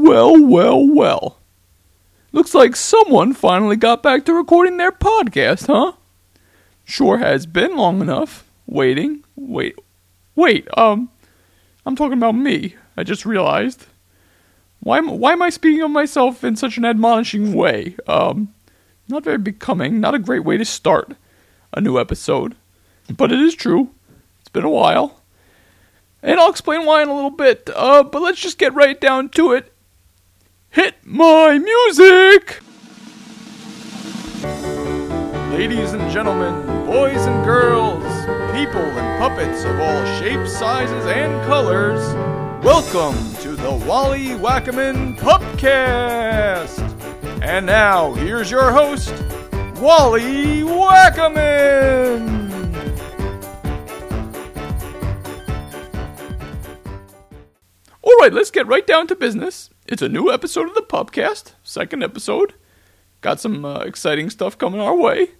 Well, well, well. Looks like someone finally got back to recording their podcast, huh? Sure has been long enough. Waiting. Wait. Wait, um. I'm talking about me. I just realized. Why am, why am I speaking of myself in such an admonishing way? Um. Not very becoming. Not a great way to start a new episode. But it is true. It's been a while. And I'll explain why in a little bit. Uh, but let's just get right down to it. Hit my music! Ladies and gentlemen, boys and girls, people and puppets of all shapes, sizes, and colors, welcome to the Wally Wackiman Pupcast! And now, here's your host, Wally Wackiman! Alright, let's get right down to business. It's a new episode of the Pupcast, second episode. Got some uh, exciting stuff coming our way.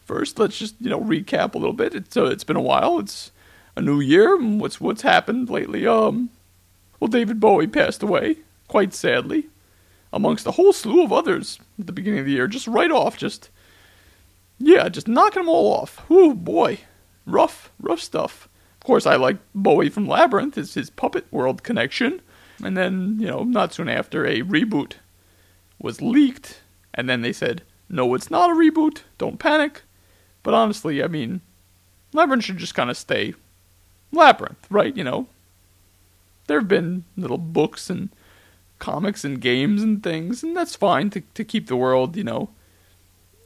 First, let's just, you know, recap a little bit. It's uh, it's been a while. It's a new year. What's what's happened lately? Um well, David Bowie passed away, quite sadly, amongst a whole slew of others at the beginning of the year. Just right off, just yeah, just knocking them all off. Ooh, boy, rough, rough stuff. Of course, I like Bowie from Labyrinth. It's his Puppet World connection. And then, you know, not soon after, a reboot was leaked. And then they said, no, it's not a reboot. Don't panic. But honestly, I mean, Labyrinth should just kind of stay Labyrinth, right? You know, there have been little books and comics and games and things, and that's fine to, to keep the world, you know,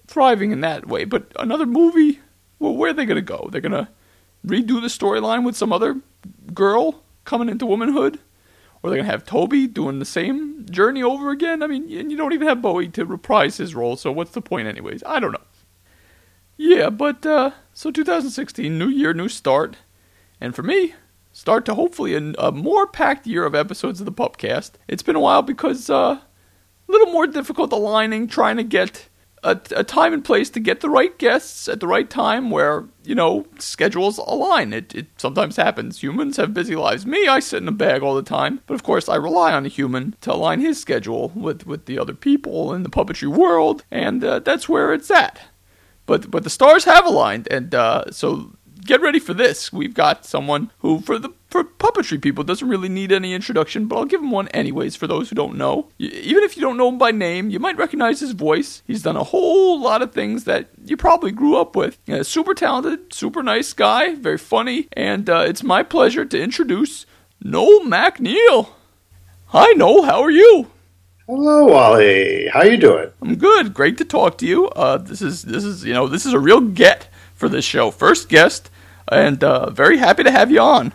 thriving in that way. But another movie, well, where are they going to go? They're going to redo the storyline with some other girl coming into womanhood? Or they're going to have Toby doing the same journey over again? I mean, and you don't even have Bowie to reprise his role, so what's the point, anyways? I don't know. Yeah, but, uh, so 2016, new year, new start. And for me, start to hopefully a, a more packed year of episodes of the Pupcast. It's been a while because, uh, a little more difficult aligning, trying to get a, a, time and place to get the right guests at the right time where, you know, schedules align. It, it sometimes happens. Humans have busy lives. Me, I sit in a bag all the time. But of course, I rely on a human to align his schedule with, with the other people in the puppetry world, and uh, that's where it's at. But, but the stars have aligned, and uh, so get ready for this. We've got someone who, for the for puppetry people, doesn't really need any introduction, but I'll give him one anyways for those who don't know. Even if you don't know him by name, you might recognize his voice. He's done a whole lot of things that you probably grew up with. Super talented, super nice guy, very funny, and uh, it's my pleasure to introduce Noel MacNeal. Hi, Noel. How are you? Hello, Wally. How you doing? I'm good. Great to talk to you. Uh, this is this is you know this is a real get for this show. First guest, and uh, very happy to have you on.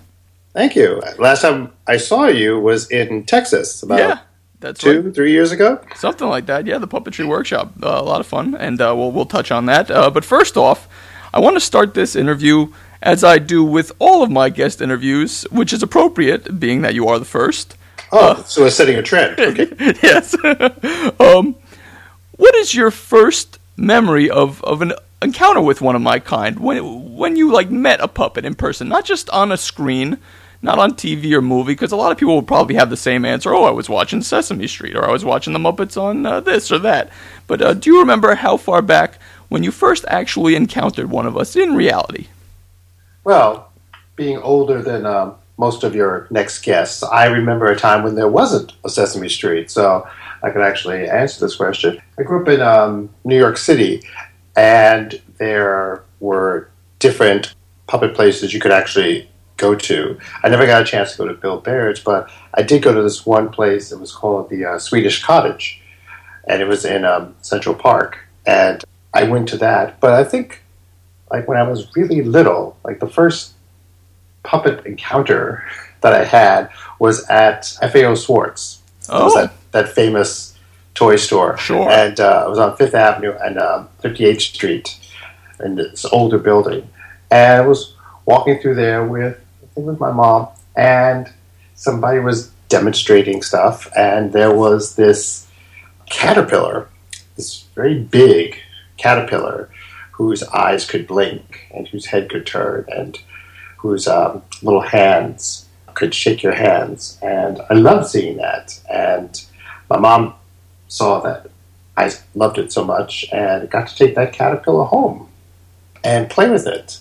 Thank you. Last time I saw you was in Texas about yeah, that's two, right. three years ago. Something like that. Yeah, the puppetry workshop. Uh, a lot of fun, and uh, we'll we'll touch on that. Uh, but first off, I want to start this interview as I do with all of my guest interviews, which is appropriate, being that you are the first. Oh, uh, so we're setting a trend. Okay. yes. um, what is your first memory of, of an encounter with one of my kind when when you like met a puppet in person, not just on a screen, not on TV or movie, because a lot of people will probably have the same answer. Oh, I was watching Sesame Street, or I was watching the Muppets on uh, this or that. But uh, do you remember how far back when you first actually encountered one of us in reality? Well, being older than um, most of your next guests, I remember a time when there wasn't a Sesame Street, so I could actually answer this question. I grew up in um, New York City, and there were different puppet places you could actually go to. I never got a chance to go to Bill Baird's, but I did go to this one place. It was called the uh, Swedish Cottage, and it was in um, Central Park. And I went to that. But I think, like when I was really little, like the first puppet encounter that I had was at FAO Schwarz. Oh. It was that, that famous toy store. Sure. And uh, I was on Fifth Avenue and um, 58th Street in this older building. And I was walking through there with with my mom, and somebody was demonstrating stuff, and there was this caterpillar, this very big caterpillar, whose eyes could blink and whose head could turn and whose um, little hands could shake your hands. And I loved seeing that. And my mom saw that I loved it so much and got to take that caterpillar home and play with it.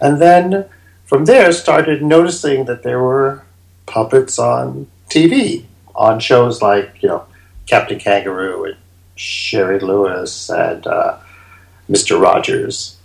And then from there started noticing that there were puppets on TV, on shows like, you know, Captain Kangaroo and Shari Lewis and uh, Mr. Rogers.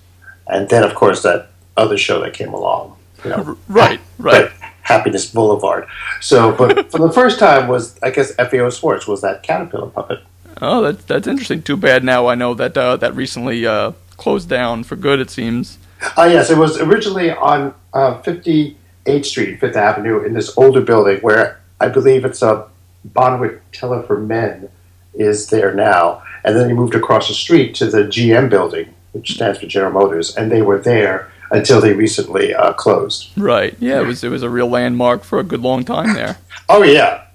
And then, of course, that other show that came along. You know, right, right. Happiness Boulevard. So, but for the first time was, I guess, FAO Schwarz was that caterpillar puppet. Oh, that's that's interesting. Too bad now I know that uh, that recently uh, closed down for good. It seems. Uh, yes, it was originally on uh, 58th Street, Fifth Avenue, in this older building where I believe it's a Bonwit Teller for Men is there now. And then they moved across the street to the GM building, which stands for General Motors, and they were there until they recently uh, closed. Right. Yeah, it was it was a real landmark for a good long time there. oh yeah.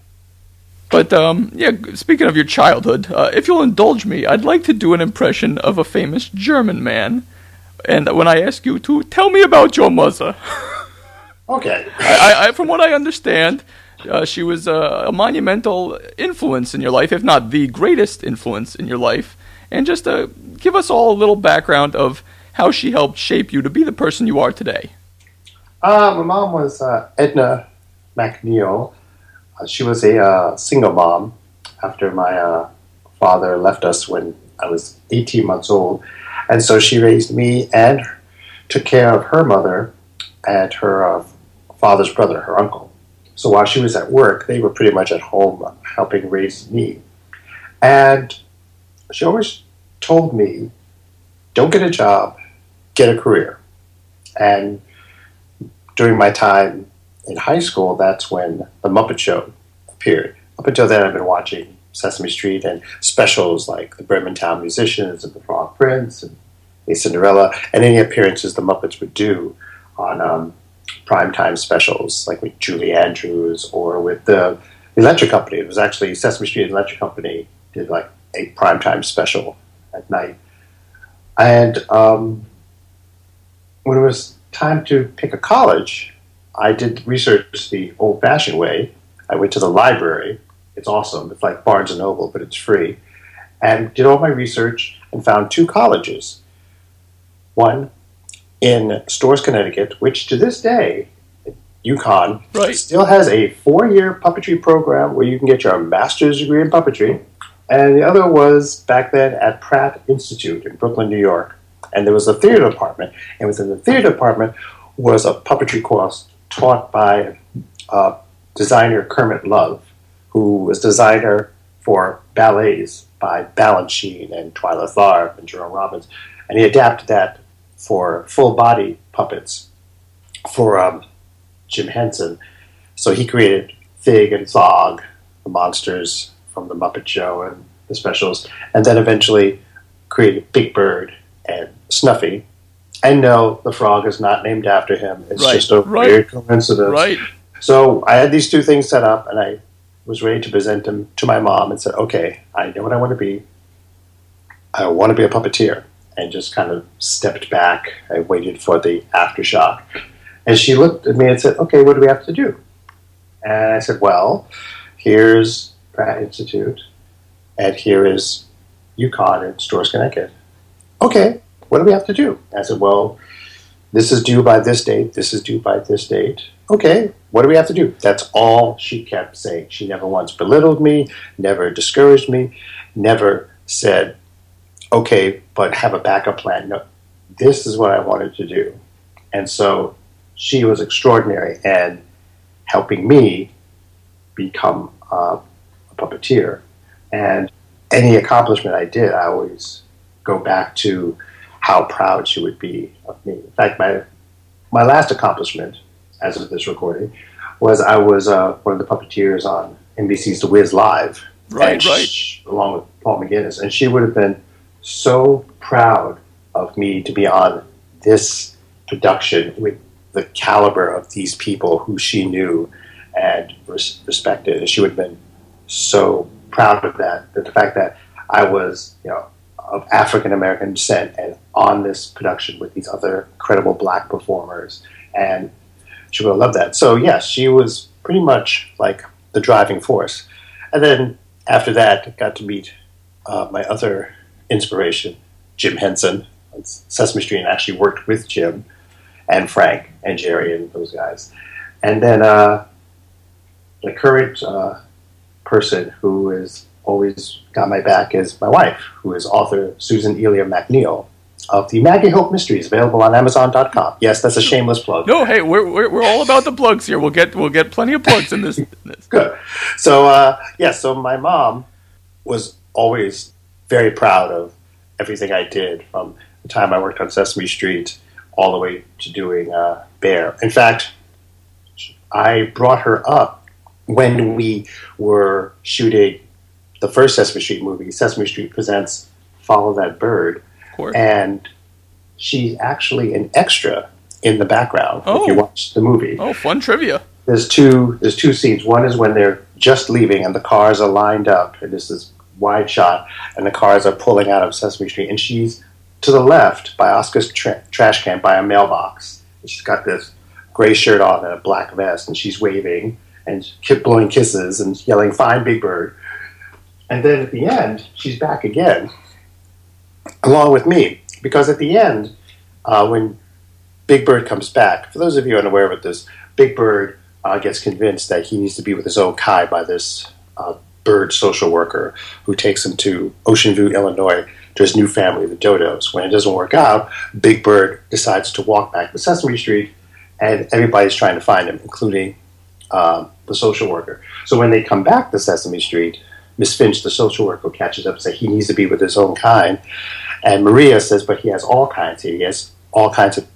But um, yeah, speaking of your childhood, uh, if you'll indulge me, I'd like to do an impression of a famous German man. And when I ask you to tell me about your mother, okay. I, I, from what I understand, uh, she was a, a, monumental influence in your life, if not the greatest influence in your life. And just uh, give us all a little background of how she helped shape you to be the person you are today. Uh, my mom was uh, Edna MacNeal. Uh, she was a uh, single mom after my father left us when I was 18 months old. And so she raised me and took care of her mother and her uh, father's brother, her uncle. So while she was at work, they were pretty much at home helping raise me. And she always told me, don't get a job, get a career. And during my time in high school, that's when The Muppet Show appeared. Up until then, I've been watching Sesame Street and specials like The Bremen Town Musicians and The Frog Prince and A Cinderella, and any appearances the Muppets would do on um, primetime specials, like with Julie Andrews or with the Electric Company. It was actually Sesame Street and Electric Company did like a primetime special at night. And um, when it was time to pick a college, I did research the old fashioned way. I went to the library. It's awesome. It's like Barnes and Noble, but it's free. And did all my research and found two colleges. One in Storrs, Connecticut, which to this day, UConn, right. still has a four year puppetry program where you can get your master's degree in puppetry. And the other was back then at Pratt Institute in Brooklyn, New York. And there was a theater department. And within the theater department was a puppetry course taught by uh, designer Kermit Love, who was designer for ballets by Balanchine and Twyla Tharp and Jerome Robbins. And he adapted that for full body puppets for um, Jim Henson. So he created Fig and Zog, the monsters from the Muppet Show and the specials, and then eventually created Big Bird and Snuffy. And no, the frog is not named after him. It's right. just a right. weird coincidence. Right. So I had these two things set up, and I was ready to present them to my mom and said, "Okay, I know what I want to be. I want to be a puppeteer." and just kind of stepped back. I waited for the aftershock. And she looked at me and said, Okay, what do we have to do? And I said, Well, here's Pratt Institute, and here is UConn in Storrs, Connecticut. Okay, what do we have to do? I said, Well, this is due by this date, this is due by this date. Okay, what do we have to do? That's all she kept saying. She never once belittled me, never discouraged me, never said, okay, but have a backup plan. No, this is what I wanted to do. And so she was extraordinary and helping me become a puppeteer. And any accomplishment I did, I always go back to how proud she would be of me. In fact, my my last accomplishment, as of this recording, was I was uh, one of the puppeteers on NBC's The Wiz Live, right, right, along with Paul McGinnis, and she would have been so proud of me to be on this production with the caliber of these people who she knew and res- respected. And she would have been so proud of that. That the fact that I was, you know, of African American descent and on this production with these other incredible black performers. And she would have loved that. So, yes, she was pretty much like the driving force. And then after that, got to meet uh, my other inspiration, Jim Henson, Sesame Street, and actually worked with Jim and Frank and Jerry and those guys. And then uh, the current uh, person who has always got my back is my wife, who is author Susan Elia MacNeal of the Maggie Hope Mysteries, available on Amazon.com. Yes, that's a shameless plug. No, hey, we're, we're, we're all about the plugs here. We'll get we'll get plenty of plugs in this. in this. Good. So, uh, yeah, so my mom was always very proud of everything I did from the time I worked on Sesame Street all the way to doing uh, Bear. In fact, I brought her up when we were shooting the first Sesame Street movie, Sesame Street Presents Follow That Bird. And she's actually an extra in the background if you Oh. watch the movie Oh, fun trivia. there's two there's two scenes. One is when they're just leaving and the cars are lined up, and this is wide shot, and the cars are pulling out of Sesame Street, and she's to the left by Oscar's tra- trash can by a mailbox. She's got this gray shirt on and a black vest, and she's waving and blowing kisses and yelling "Fine, Big Bird." And then at the end, she's back again, along with me, because at the end, uh, when Big Bird comes back, for those of you unaware of this, Big Bird uh, gets convinced that he needs to be with his own Kai by this uh, bird social worker who takes him to Ocean View, Illinois, to his new family, the Dodos. When it doesn't work out, Big Bird decides to walk back to Sesame Street, and everybody's trying to find him, including um, the social worker. So when they come back to Sesame Street, Miss Finch, the social worker, catches up and says he needs to be with his own kind. And Maria says, but he has all kinds here. He has all kinds of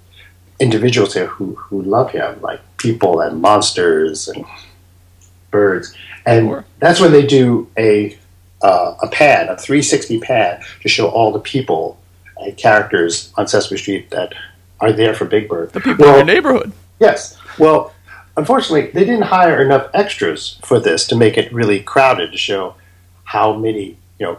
individuals here who, who love him, like people and monsters and birds. And Sure. that's when they do a uh, a pan, a 360 pan, to show all the people and characters on Sesame Street that are there for Big Bird. The people in your neighborhood. Yes. Well, unfortunately, they didn't hire enough extras for this to make it really crowded to show how many you know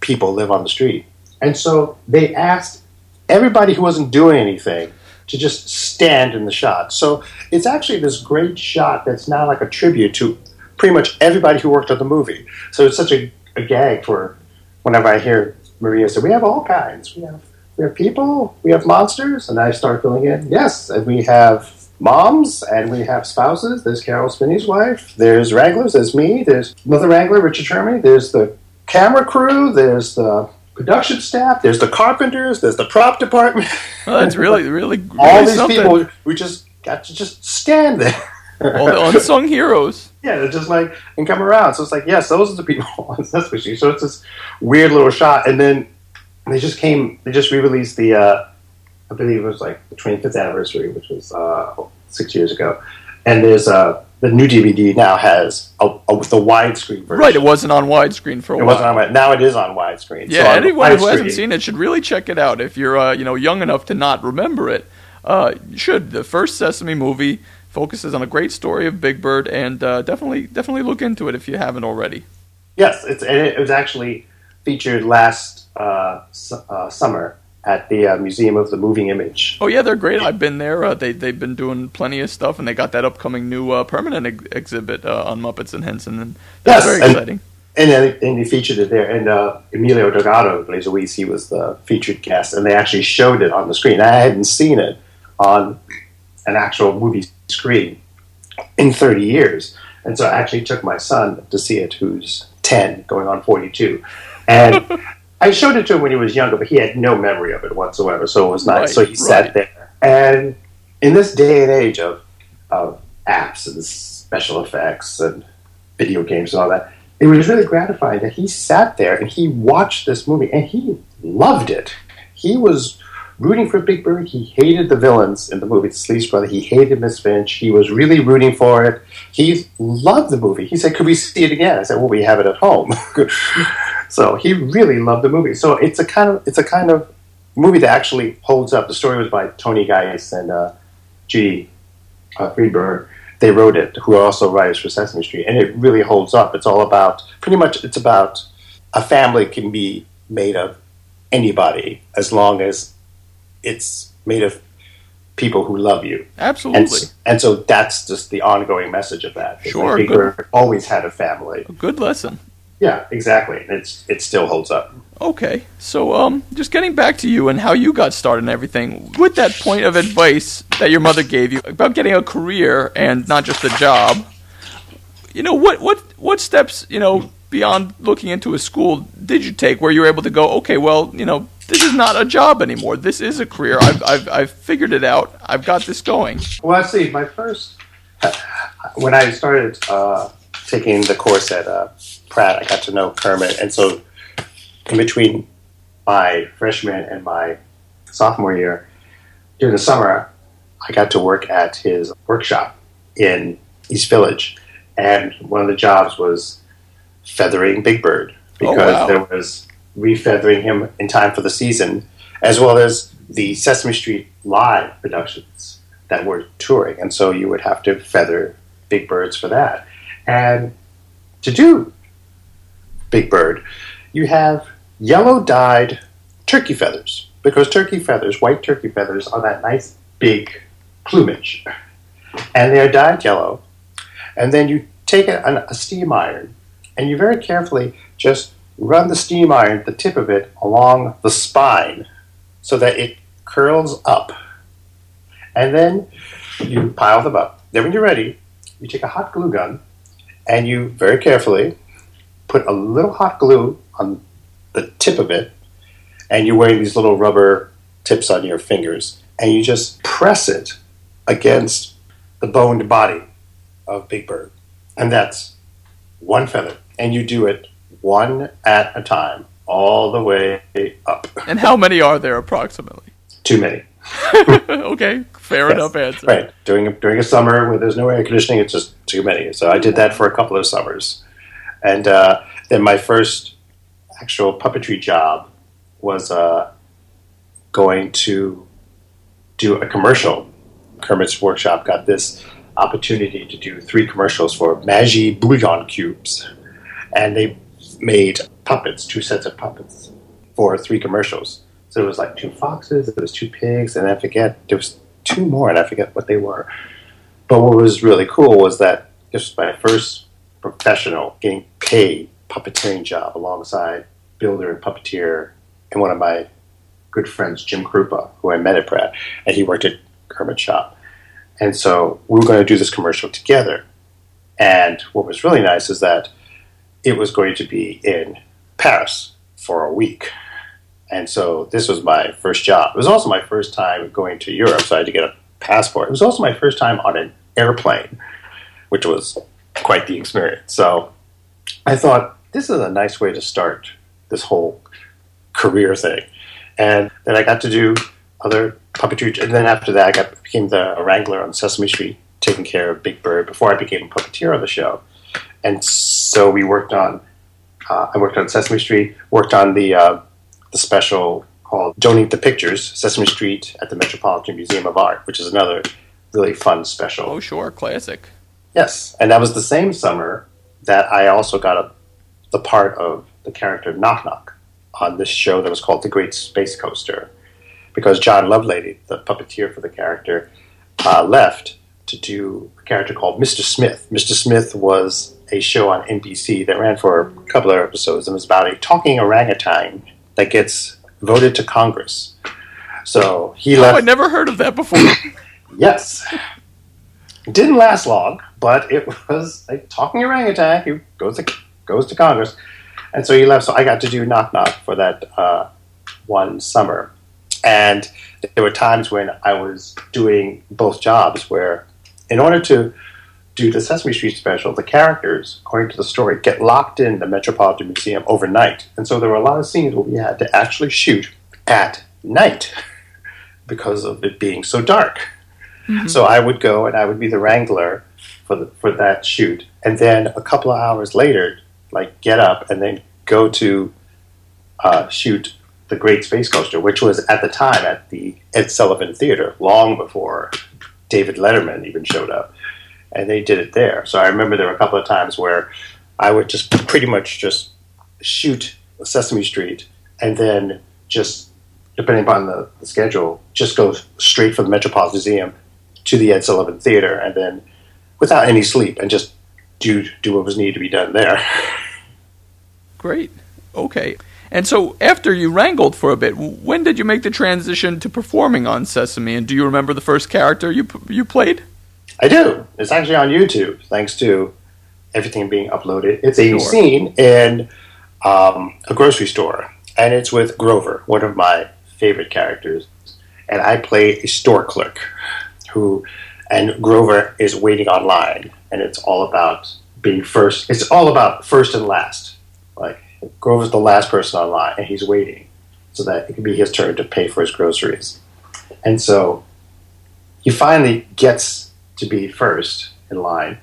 people live on the street. And so they asked everybody who wasn't doing anything to just stand in the shot. So it's actually this great shot that's now like a tribute to pretty much everybody who worked on the movie. So it's such a, a gag for whenever I hear Maria say, "We have all kinds. We have we have people. We have monsters," and I start filling in. Yes, and we have moms and we have spouses. There's Caroll Spinney's wife. There's Wranglers. There's me. There's Mother Wrangler, Richard Sherman. There's the camera crew. There's the production staff. There's the carpenters. There's the prop department. Well, that's really, really, really all these something. people. We just got to just stand there. All the unsung heroes. Yeah, they're just like and come around. So it's like, yes, those are the people on Sesame Street. So it's this weird little shot, and then they just came. They just re-released the, uh, I believe it was like the 25th anniversary, which was uh, six years ago. And there's uh, the new DVD now has a, a with the widescreen version. Right, it wasn't on widescreen for a It while. wasn't on. Now it is on widescreen. Yeah, so on anyone who hasn't seen it should really check it out. If you're, uh, you know, young enough to not remember it, uh, you should. The first Sesame movie focuses on a great story of Big Bird, and uh, definitely, definitely look into it if you haven't already. Yes, it's, and it was actually featured last uh, su- uh, summer at the uh, Museum of the Moving Image. Oh yeah, they're great. I've been there. Uh, they they've been doing plenty of stuff, and they got that upcoming new uh, permanent ex- exhibit uh, on Muppets and Henson, and that's Yes, very and- exciting. And and they featured it there. And uh, Emilio Delgado, plays Luis, he was the featured guest, and they actually showed it on the screen. I hadn't seen it on an actual movie screen in 30 years. And so I actually took my son to see it, who's 10, going on 42. And I showed it to him when he was younger, but he had no memory of it whatsoever. So it was nice. Right, so he sat there. And in this day and age of, of apps and special effects and video games and all that, it was really gratifying that he sat there and he watched this movie and he loved it. He was rooting for Big Bird. He hated the villains in the movie, the Sleaze Brother. He hated Miss Finch. He was really rooting for it. He loved the movie. He said, "Could we see it again?" I said, "Well, we have it at home." so he really loved the movie. So it's a kind of it's a kind of movie that actually holds up. The story was by Tony Geiss and uh, Judy uh, Freudberg. They wrote it, who are also writers for Sesame Street, and it really holds up. It's all about pretty much it's about a family can be made of anybody as long as it's made of people who love you. And, Absolutely, s- and so that's just the ongoing message of that Sure, good. Always had a family. a good lesson. Yeah, exactly. It's it still holds up. Okay, so um, just getting back to you and how you got started and everything. With that point of advice that your mother gave you about getting a career and not just a job, you know what what what steps you know beyond looking into a school did you take where you were able to go? Okay, well you know this is not a job anymore. This is a career. I've I've, I've figured it out. I've got this going. Well, I see. My first when I started uh, taking the course at uh, Pratt, I got to know Kermit, and so in between my freshman and my sophomore year, during the summer, I got to work at his workshop in East Village, and one of the jobs was feathering Big Bird oh, because Oh, wow. there was refeathering him in time for the season, as well as the Sesame Street live productions that were touring, and so you would have to feather Big Birds for that, and to do Big Bird, you have yellow dyed turkey feathers because turkey feathers, white turkey feathers, are that nice big plumage, and they are dyed yellow. And then you take a, a steam iron, and you very carefully just run the steam iron, the tip of it, along the spine, so that it curls up. And then you pile them up. Then, when you're ready, you take a hot glue gun, and you very carefully put a little hot glue on the tip of it, and you're wearing these little rubber tips on your fingers, and you just press it against the boned body of Big Bird. And that's one feather. And you do it one at a time, all the way up. And how many are there approximately? Too many. okay, fair Yes. enough answer. Right. During a, during a summer where there's no air conditioning, it's just too many. So I did that for a couple of summers. And uh, then my first actual puppetry job was uh, going to do a commercial. Kermit's Workshop got this opportunity to do three commercials for Maggi Bouillon Cubes. And they made puppets, two sets of puppets, for three commercials. So it was like two foxes, there was two pigs, and I forget, there was two more, and I forget what they were. But what was really cool was that this was my first professional getting paid puppeteering job alongside builder and puppeteer and one of my good friends, Jim Krupa, who I met at Pratt, and he worked at Kermit's shop. And so we were going to do this commercial together. And what was really nice is that it was going to be in Paris for a week. And so this was my first job. It was also my first time going to Europe, so I had to get a passport. It was also my first time on an airplane, which was quite the experience. So I thought this is a nice way to start this whole career thing. And then I got to do other puppetry, and then after that, I got became the wrangler on Sesame Street, taking care of Big Bird before I became a puppeteer on the show. And so we worked on. Uh, I worked on Sesame Street. Worked on the uh, the special called "Don't Eat the Pictures" Sesame Street at the Metropolitan Museum of Art, which is another really fun special. Oh, sure, classic. Yes, and that was the same summer that I also got a, the part of the character Knock Knock on this show that was called The Great Space Coaster, because John Lovelady, the puppeteer for the character, uh, left to do a character called Mr. Smith. Mr. Smith was a show on NBC that ran for a couple of episodes and was about a talking orangutan that gets voted to Congress. So he Oh, left. I never heard of that before. Yes. It didn't last long, but it was a talking orangutan who goes to goes to Congress, and so he left. So I got to do knock knock for that uh, one summer, and there were times when I was doing both jobs where, in order to do the Sesame Street special, the characters, according to the story, get locked in the Metropolitan Museum overnight, and so there were a lot of scenes where we had to actually shoot at night because of it being so dark. So I would go and I would be the wrangler for the, for that shoot, and then a couple of hours later, like get up and then go to uh, shoot the Great Space Coaster, which was at the time at the Ed Sullivan Theater, long before David Letterman even showed up, and they did it there. So I remember there were a couple of times where I would just pretty much just shoot Sesame Street, and then just depending upon the, the schedule, just go straight from the Metropolitan Museum to the Ed Sullivan Theater, and then without any sleep, and just do do what was needed to be done there. Great. Okay. And so, after you wrangled for a bit, when did you make the transition to performing on Sesame? And do you remember the first character you you played? I do. It's actually on YouTube, thanks to everything being uploaded. It's a Sure. scene in um, a grocery store, and it's with Grover, one of my favorite characters. And I play a store clerk who, and Grover is waiting online, and it's all about being first. It's all about first and last. Like Grover's the last person online, and he's waiting so that it can be his turn to pay for his groceries. And so he finally gets to be first in line,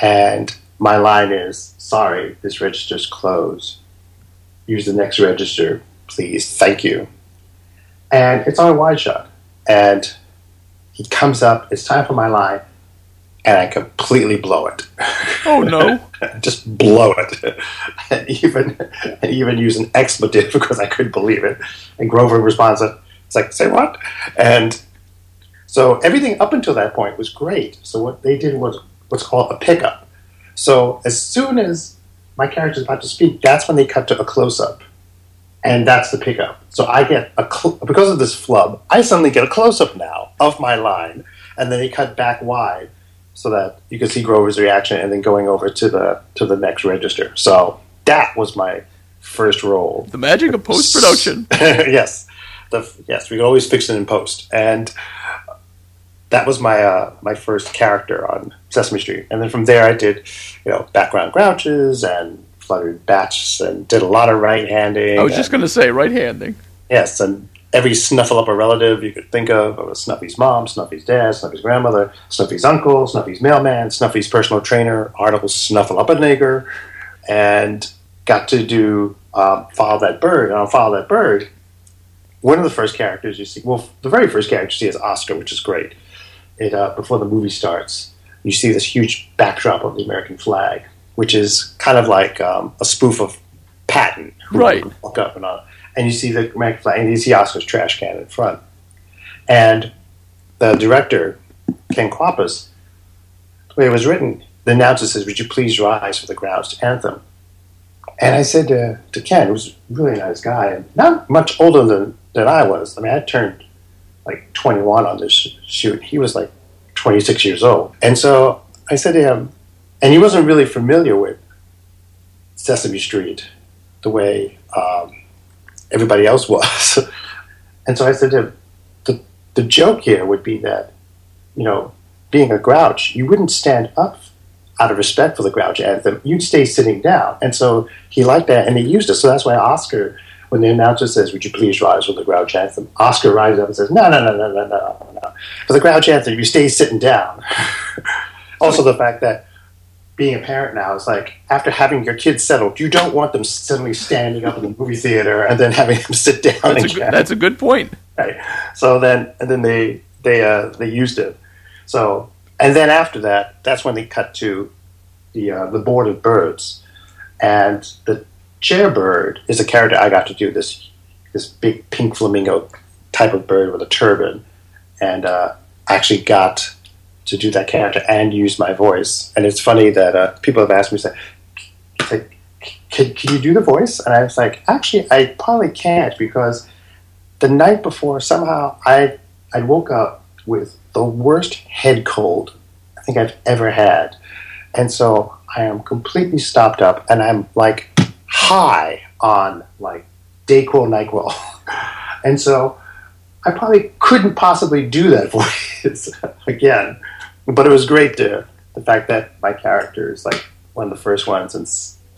and my line is, "Sorry, this register's closed. Use the next register, please. Thank you." And it's on a wide shot, and he comes up. It's time for my line, and I completely blow it. Oh no! just blow it, and even and even use an expletive because I couldn't believe it. And Grover responds, "It's like say what?" And so everything up until that point was great. So what they did was what's called a pickup. So as soon as my character's about to speak, that's when they cut to a close up, and that's the pickup. So I get a cl- because of this flub, I suddenly get a close up now of my line, and then they cut back wide so that you can see Grover's reaction, and then going over to the to the next register. So that was my first role. The magic of post production. yes, the, yes, we could always fix it in post, and that was my uh, my first character on Sesame Street. And then from there, I did you know background grouches and fluttered bats, and did a lot of right handing. I was just going to say right handing. Yes, and every Snuffleupagus relative you could think of. It was Snuffy's mom, Snuffy's dad, Snuffy's grandmother, Snuffy's uncle, Snuffy's mailman, Snuffy's personal trainer, article Snuffleupagus, and got to do um, Follow That Bird. And on Follow That Bird, one of the first characters you see, well, the very first character you see is Oscar, which is great. It uh, Before the movie starts, you see this huge backdrop of the American flag, which is kind of like um, a spoof of Patton. Right. Walk up and on and you see the American flag, and you see Oscar's trash can in front. And the director, Ken Kwapis, the way it was written, the announcer says, Would you please rise for the grounds anthem? And I said to, to Ken, who was a really nice guy, and not much older than, than I was. I mean, I turned like 21 on this shoot. He was like 26 years old. And so I said to him, and he wasn't really familiar with Sesame Street the way um, everybody else was. and so I said to him, the, the joke here would be that, you know, being a grouch, you wouldn't stand up out of respect for the grouch anthem. You'd stay sitting down. And so he liked that and he used it. So that's why Oscar, when the announcer says, Would you please rise for the grouch anthem? Oscar rises up and says, No, no, no, no, no, no, no. For the grouch anthem, you stay sitting down. also, the fact that being a parent now is like after having your kids settled, you don't want them suddenly standing up in the movie theater and then having them sit down That's a, good, that's a good point. Right. So then, and then they they uh, they used it. So and then after that, that's when they cut to the uh, the board of birds, and the chair bird is a character I got to do this this big pink flamingo type of bird with a turban, and uh, actually got to do that character and use my voice. And it's funny that uh, people have asked me, say, can, can you do the voice? And I was like, actually, I probably can't because the night before, somehow I I woke up with the worst head cold I think I've ever had, and so I am completely stopped up, and I'm like high on like Dayquil, Nyquil, and so I probably couldn't possibly do that voice again. But it was great to the fact that my character is like one of the first ones, and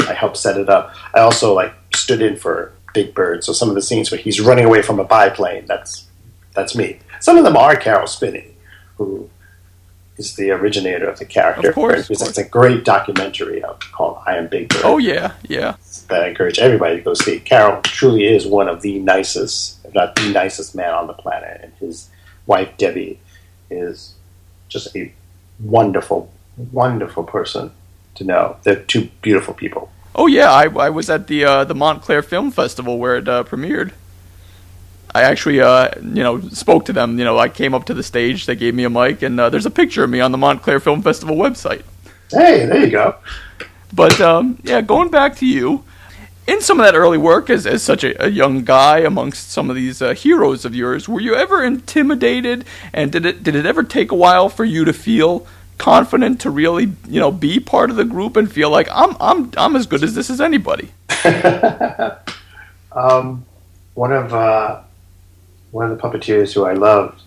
I helped set it up. I also like stood in for Big Bird, so some of the scenes where he's running away from a biplane, that's that's me. Some of them are Caroll Spinney, who is the originator of the character. Of course, It's, it's a great documentary called I Am Big Bird Oh yeah, yeah. that I encourage everybody to go see. Caroll truly is one of the nicest, if not the nicest man on the planet, and his wife Debbie is just a wonderful, wonderful person to know. They're two beautiful people. Oh yeah, I, I was at the uh, the Montclair Film Festival where it uh, premiered. I actually, uh, you know, spoke to them. You know, I came up to the stage. They gave me a mic, and uh, there's a picture of me on the Montclair Film Festival website. Hey, there you go. But um, yeah, going back to you, in some of that early work, as, as such a, a young guy amongst some of these uh, heroes of yours, were you ever intimidated? And did it did it ever take a while for you to feel confident to really you know be part of the group and feel like I'm I'm I'm as good as this as anybody? um, one of uh, one of the puppeteers who I loved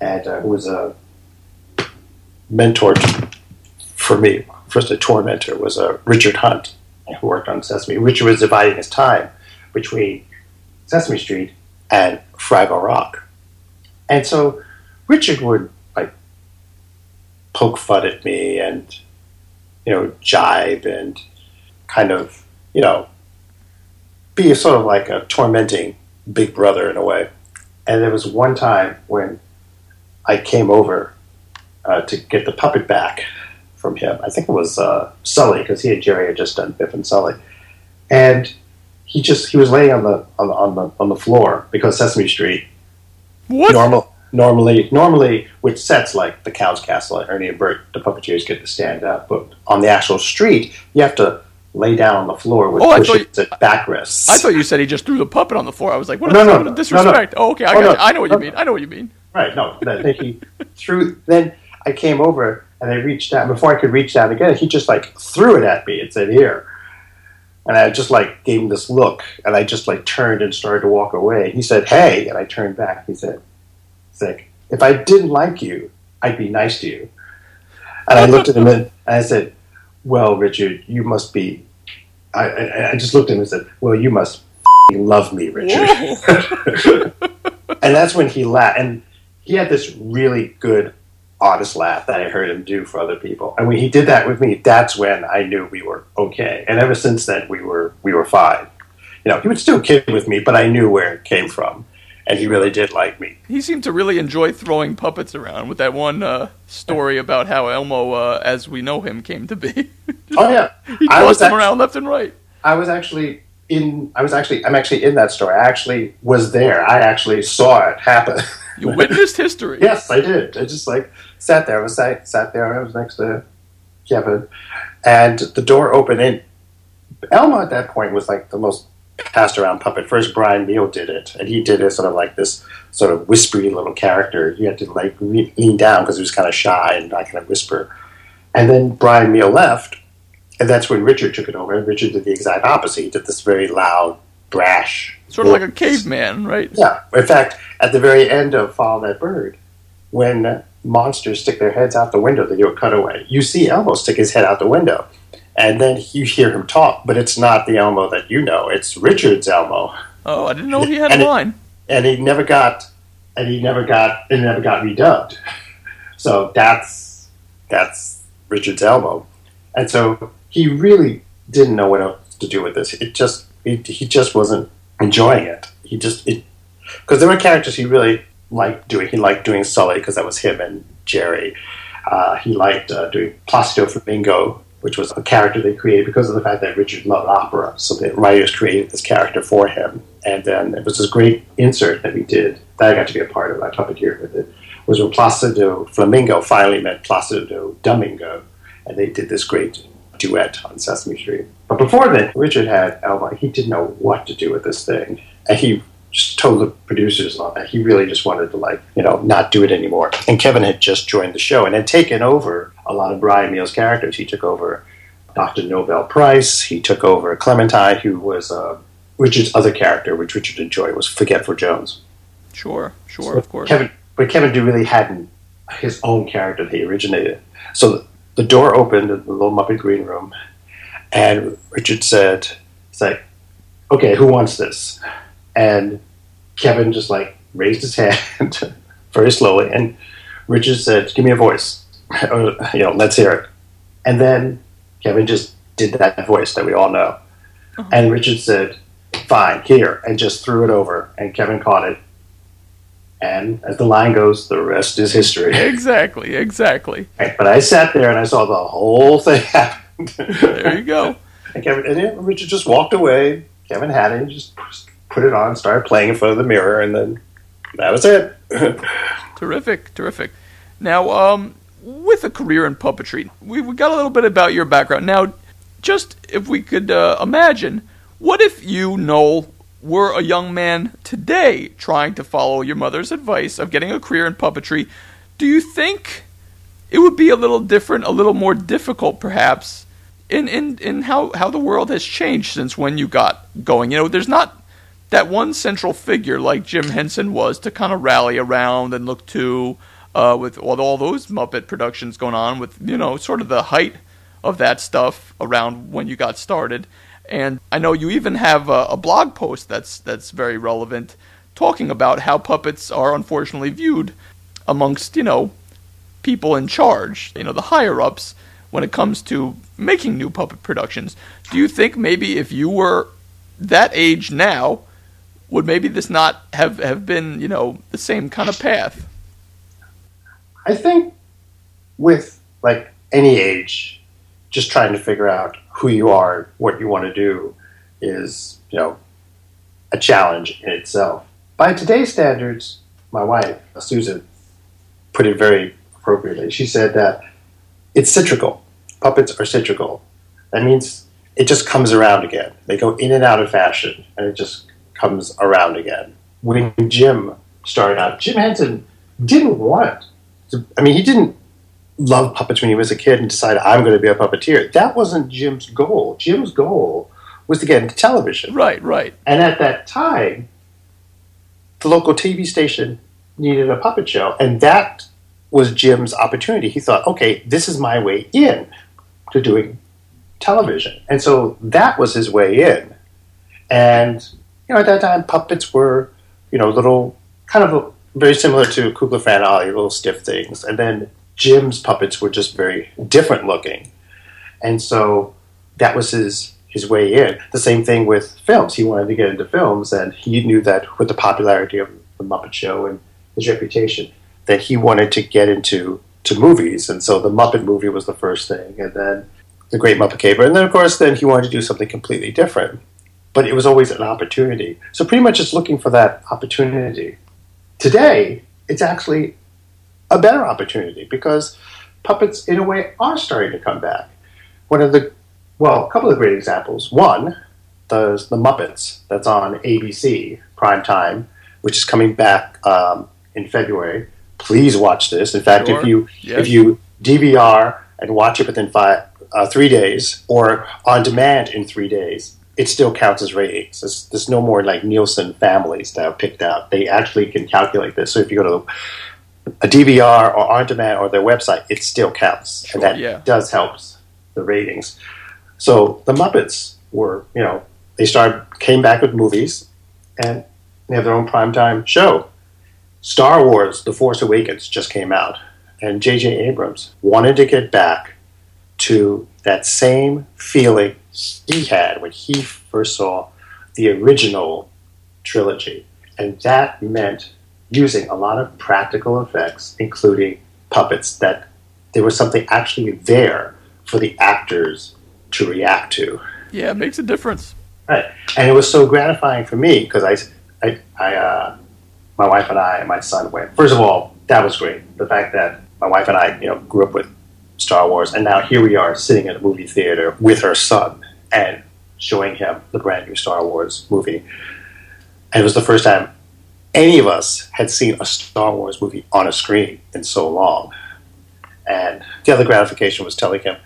and uh, who was a mentor for me, first a tormentor, was uh, Richard Hunt, who worked on Sesame. Richard was dividing his time between Sesame Street and Fraggle Rock, and so Richard would like poke fun at me and you know jibe and kind of you know be sort of like a tormenting big brother in a way. And there was one time when I came over uh, to get the puppet back from him. I think it was uh, Sully because he and Jerry had just done Biff and Sully, and he just he was laying on the on the on the, on the floor because Sesame Street. What? Normal, normally, normally with sets like the Clown's Castle, at Ernie and Bert, the puppeteers get to stand up, but on the actual street, you have to lay down on the floor with Oh, cushions and backrests. I thought you said he just threw the puppet on the floor. I was like, what, No, a, no, what a no, no, disrespect. Oh, okay, I, Oh, got no. I know what you no, mean. I know what you mean. Right, no. Then he threw. Then I came over and I reached down. Before I could reach down again, he just like threw it at me and said, "Here." And I just like gave him this look, and I just like turned and started to walk away. He said, "Hey," and I turned back. He said, "He's like, if I didn't like you, I'd be nice to you." And I looked at him and I said, "Well, Richard, you must be." I, I, I just looked at him and said, "Well, you must love me, Richard." Whoa. and that's when he laughed. And he had this really good, honest laugh that I heard him do for other people. And when he did that with me, that's when I knew we were okay. And ever since then, we were we were fine. You know, he would still kid with me, but I knew where it came from, and he really did like me. he seemed to really enjoy throwing puppets around with that one uh, story about how Elmo, uh, as we know him, came to be. Oh yeah, he I was tossed them act- around left and right. I was actually in. I was actually. I'm actually in that story. I actually was there. I actually saw it happen. You witnessed history. Yes, I did. I just like sat there. I was sat, sat there. I was next to Kevin, and the door opened. And Elmo at that point was like the most passed around puppet. First, Brian Muehl did it, and he did it sort of like this sort of whispery little character. You had to like re- lean down because he was kind of shy and not kind of whisper. And then Brian Muehl left, and that's when Richard took it over. And Richard did the exact opposite. He did this very loud, brash, Sort of like a caveman, right? yeah. In fact, at the very end of Follow That Bird, when monsters stick their heads out the window, they do a cutaway. You see Elmo stick his head out the window, and then you hear him talk, but it's not the Elmo that you know. It's Richard's Elmo, Oh, I didn't know he had And a it- line. and he never got, and he never got, it never got redubbed. So that's that's Richard's Elmo, and so he really didn't know what else to do with this. It just he, he just wasn't enjoying it. He just because there were characters he really liked doing. He liked doing Sully because that was him and Jerry. Uh, he liked uh, doing Placido Flamingo, which was a character they created because of the fact that Richard loved opera. So the writers created this character for him. And then it was this great insert that we did that I got to be a part of. I puppeteered with it. Was when Placido Flamingo finally met Placido Domingo, and they did this great duet on Sesame Street. But before then, Richard had Elmo. He didn't know what to do with this thing, and he just told the producers that he really just wanted to like you know not do it anymore. And Kevin had just joined the show and had taken over a lot of Brian Muehl's characters. He took over Dr. Nobel Price. He took over Clementine, who was uh, Richard's other character, which Richard enjoyed, was Forgetful Jones. Sure, sure, of course. Kevin, but Kevin really hadn't his own character that he originated. So the door opened in the little Muppet Green Room, and Richard said, "It's like, okay, who wants this?" And Kevin just like raised his hand very slowly, and Richard said, "Give me a voice, or, you know, let's hear it." And then Kevin just did that voice that we all know, uh-huh. and Richard said, "Fine, here," and just threw it over, and Kevin caught it. And as the line goes, the rest is history. Exactly, exactly. Right, But I sat there and I saw the whole thing happen. There you go. and Kevin and Richard just walked away. Kevin had it, just put it on, started playing in front of the mirror, and then that was it. Terrific, terrific. Now, um, with a career in puppetry, we, we got a little bit about your background. Now, just if we could uh, imagine, What if you, Noel, were a young man today trying to follow your mother's advice of getting a career in puppetry? Do you think it would be a little different, a little more difficult, perhaps, in, in, in how, how the world has changed since when you got going? You know, there's not that one central figure like Jim Henson was to kind of rally around and look to uh, with all, all those Muppet productions going on, with you know sort of the height of that stuff around when you got started. And I know you even have a, a blog post that's that's very relevant, talking about how puppets are unfortunately viewed amongst you know people in charge, you know the higher ups when it comes to making new puppet productions. Do you think maybe if you were that age now, would maybe this not have, have been, you know, the same kind of path? I think with like any age, just trying to figure out who you are, what you want to do, is you know a challenge in itself. By today's standards, my wife Susan put it very appropriately. She said that it's cyclical. Puppets are cyclical. That means it just comes around again. They go in and out of fashion, and it just comes around again. When Jim started out, Jim Henson didn't want To, I mean, he didn't love puppets when he was a kid and decided I'm going to be a puppeteer. That wasn't Jim's goal. Jim's goal was to get into television. Right, right. And at that time, the local TV station needed a puppet show, and that was Jim's opportunity. He thought, okay, this is my way in to doing television. And so that was his way in. And, you know, at that time, puppets were, you know, little kind of a very similar to Kukla Fran Ollie, little stiff things. And then Jim's puppets were just very different looking. And so that was his his way in. The same thing with films. He wanted to get into films, and he knew that with the popularity of the Muppet Show and his reputation, that he wanted to get into to movies. And so the Muppet movie was the first thing, and then the Great Muppet Caper, and then of course, then he wanted to do something completely different. But it was always an opportunity. So pretty much just looking for that opportunity. Today, it's actually a better opportunity because puppets, in a way, are starting to come back. One of the, well, a couple of great examples. One, the, the Muppets, that's on ABC prime time, which is coming back um, in February. Please watch this. In fact, sure. if you yes. if you DVR and watch it within five uh, three days or on demand in three days, it still counts as ratings. There's, there's, no more like Nielsen families that are picked out. They actually can calculate this. So if you go to a DVR or on demand or their website, it still counts, sure, and that yeah. does help the ratings. So the Muppets were, you know, they started came back with movies, and they have their own primetime show. Star Wars: The Force Awakens just came out, and J.J. Abrams wanted to get back to that same feeling he had when he first saw the original trilogy. And that meant using a lot of practical effects, including puppets, that there was something actually there for the actors to react to. Yeah, it makes a difference. Right. And it was so gratifying for me because I, I, I uh, my wife and I and my son went. First of all, that was great. The fact that my wife and I, you know, grew up with Star Wars, and now here we are sitting in a movie theater with her son and showing him the brand new Star Wars movie. And it was the first time any of us had seen a Star Wars movie on a screen in so long. And the other gratification was telling him,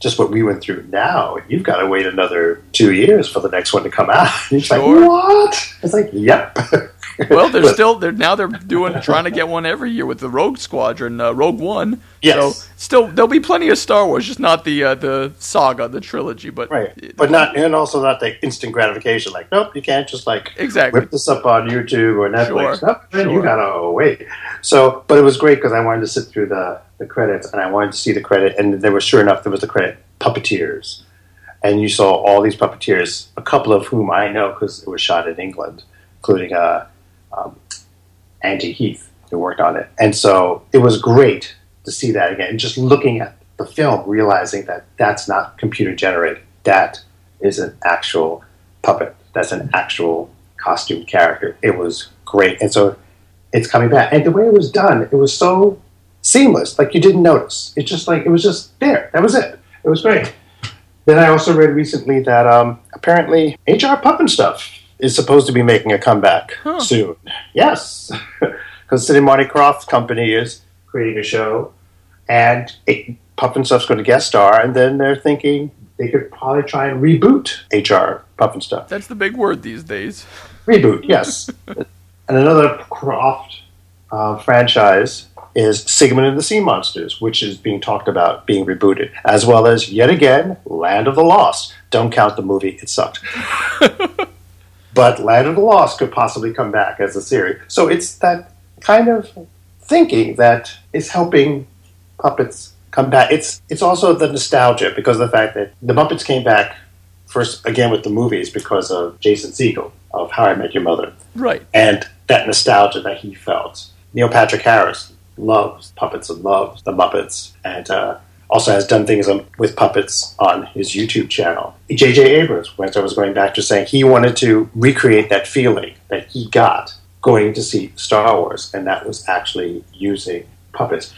just what we went through now, you've got to wait another two years for the next one to come out. And He's sure. like, what? It's like, yep. well, they're still they're now they're doing trying to get one every year with the Rogue Squadron, uh, Rogue One. Yes. So still there'll be plenty of Star Wars, just not the uh, the saga, the trilogy, but right. But not and also not the instant gratification. Like, nope, you can't just like exactly whip this up on YouTube or Netflix. Sure. Nope, sure. you gotta wait. So, but it was great because I wanted to sit through the the credits and I wanted to see the credit, and there was sure enough there was the credit puppeteers, and you saw all these puppeteers, a couple of whom I know because it was shot in England, including uh, um, Andy Heath who worked on it. And so it was great to see that again. Just looking at the film, realizing that that's not computer generated. That is an actual puppet. That's an actual costume character. It was great. And so it's coming back. And the way it was done, it was so seamless. Like you didn't notice. It's just like, it was just there. That was it. It was great. then I also read recently that um, apparently HR Pufnstuf is supposed to be making a comeback Huh. soon. Yes, because and Marty Krofft's company is creating a show, and it, Pufnstuf's going to guest star, and then they're thinking they could probably try and reboot HR Pufnstuf. That's the big word these days. Reboot, yes. and another Krofft uh, franchise is Sigmund and the Sea Monsters, which is being talked about being rebooted, as well as yet again Land of the Lost. Don't count the movie; it sucked. but Land of the Lost could possibly come back as a series. So it's that kind of thinking that is helping puppets come back. It's it's also the nostalgia because of the fact that the Muppets came back first again with the movies because of Jason Segel of How I Met Your Mother Right. and that nostalgia that he felt. Neil Patrick Harris loves puppets and loves the Muppets, and uh, also has done things with puppets on his YouTube channel. J.J. Abrams, when I was going back to saying he wanted to recreate that feeling that he got going to see Star Wars, and that was actually using puppets.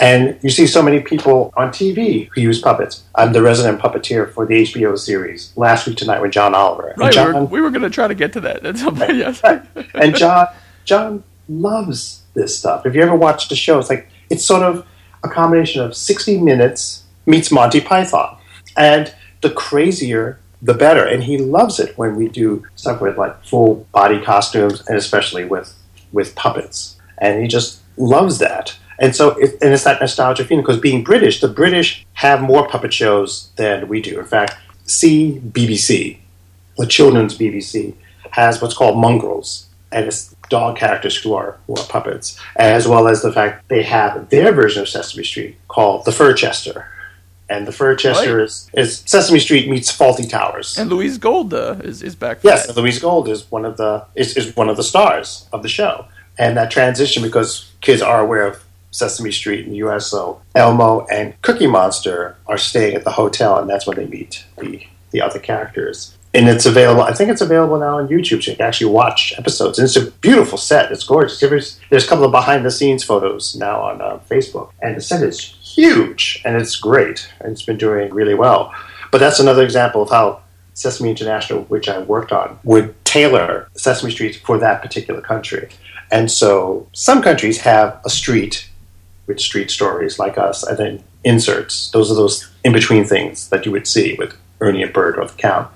And you see so many people on TV who use puppets. I'm the resident puppeteer for the HBO series Last Week Tonight with John Oliver. Right. John, we were, we were going to try to get to that at some point. Yes. Right. And John John loves this stuff. If you ever watched the show, it's like it's sort of a combination of 60 minutes meets Monty Python. And the crazier the better. And he loves it when we do stuff with like full body costumes and especially with with puppets. And he just loves that. And so, it, and it's that nostalgia feeling because being British, the British have more puppet shows than we do. In fact, see BBC, the children's BBC, has what's called mongrels, and it's dog characters who are who are puppets, as well as the fact they have their version of Sesame Street called the Furchester, and the Furchester Right. is, is Sesame Street meets Fawlty Towers. And Louise Gold uh, is is back. Yes, that. Louise Gold is one of the is, is one of the stars of the show, and that transition because kids are aware of Sesame Street in the U.S. So Elmo and Cookie Monster are staying at the hotel, and that's when they meet the the other characters. And it's available. I think it's available now on YouTube, so you can actually watch episodes. And it's a beautiful set. It's gorgeous. There's, there's a couple of behind the scenes photos now on uh, Facebook, and the set is huge, and it's great, and it's been doing really well. But that's another example of how Sesame International, which I worked on, would tailor Sesame Street for that particular country. And so some countries have a street with street stories like us, and then inserts. Those are those in between things that you would see with Ernie and Bert or the Count.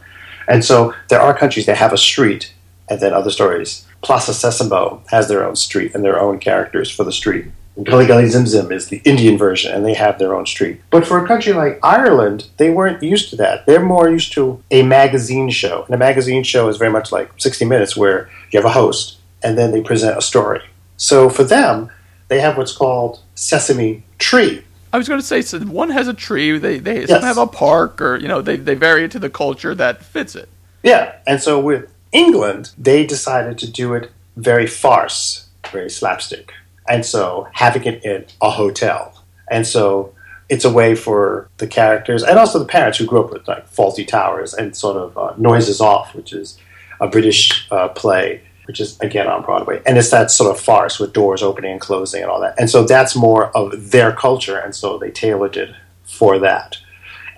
And so there are countries that have a street and then other stories. Plaza Sesamo has their own street and their own characters for the street. Galli Galli Sim Sim is the Indian version, and they have their own street. But for a country like Ireland, they weren't used to that. They're more used to a magazine show. And a magazine show is very much like 60 Minutes, where you have a host, and then they present a story. So for them, they have what's called Sesame Tree. I was going to say, so one has a tree. They they Yes. some have a park, or you know, they they vary it to the culture that fits it. Yeah, and so with England, they decided to do it very farce, very slapstick. And so having it in a hotel. And so it's a way for the characters and also the parents who grew up with like Fawlty Towers and sort of uh, Noises Off, which is a British uh, play, which is again on Broadway. And it's that sort of farce with doors opening and closing and all that. And so that's more of their culture. And so they tailored it for that.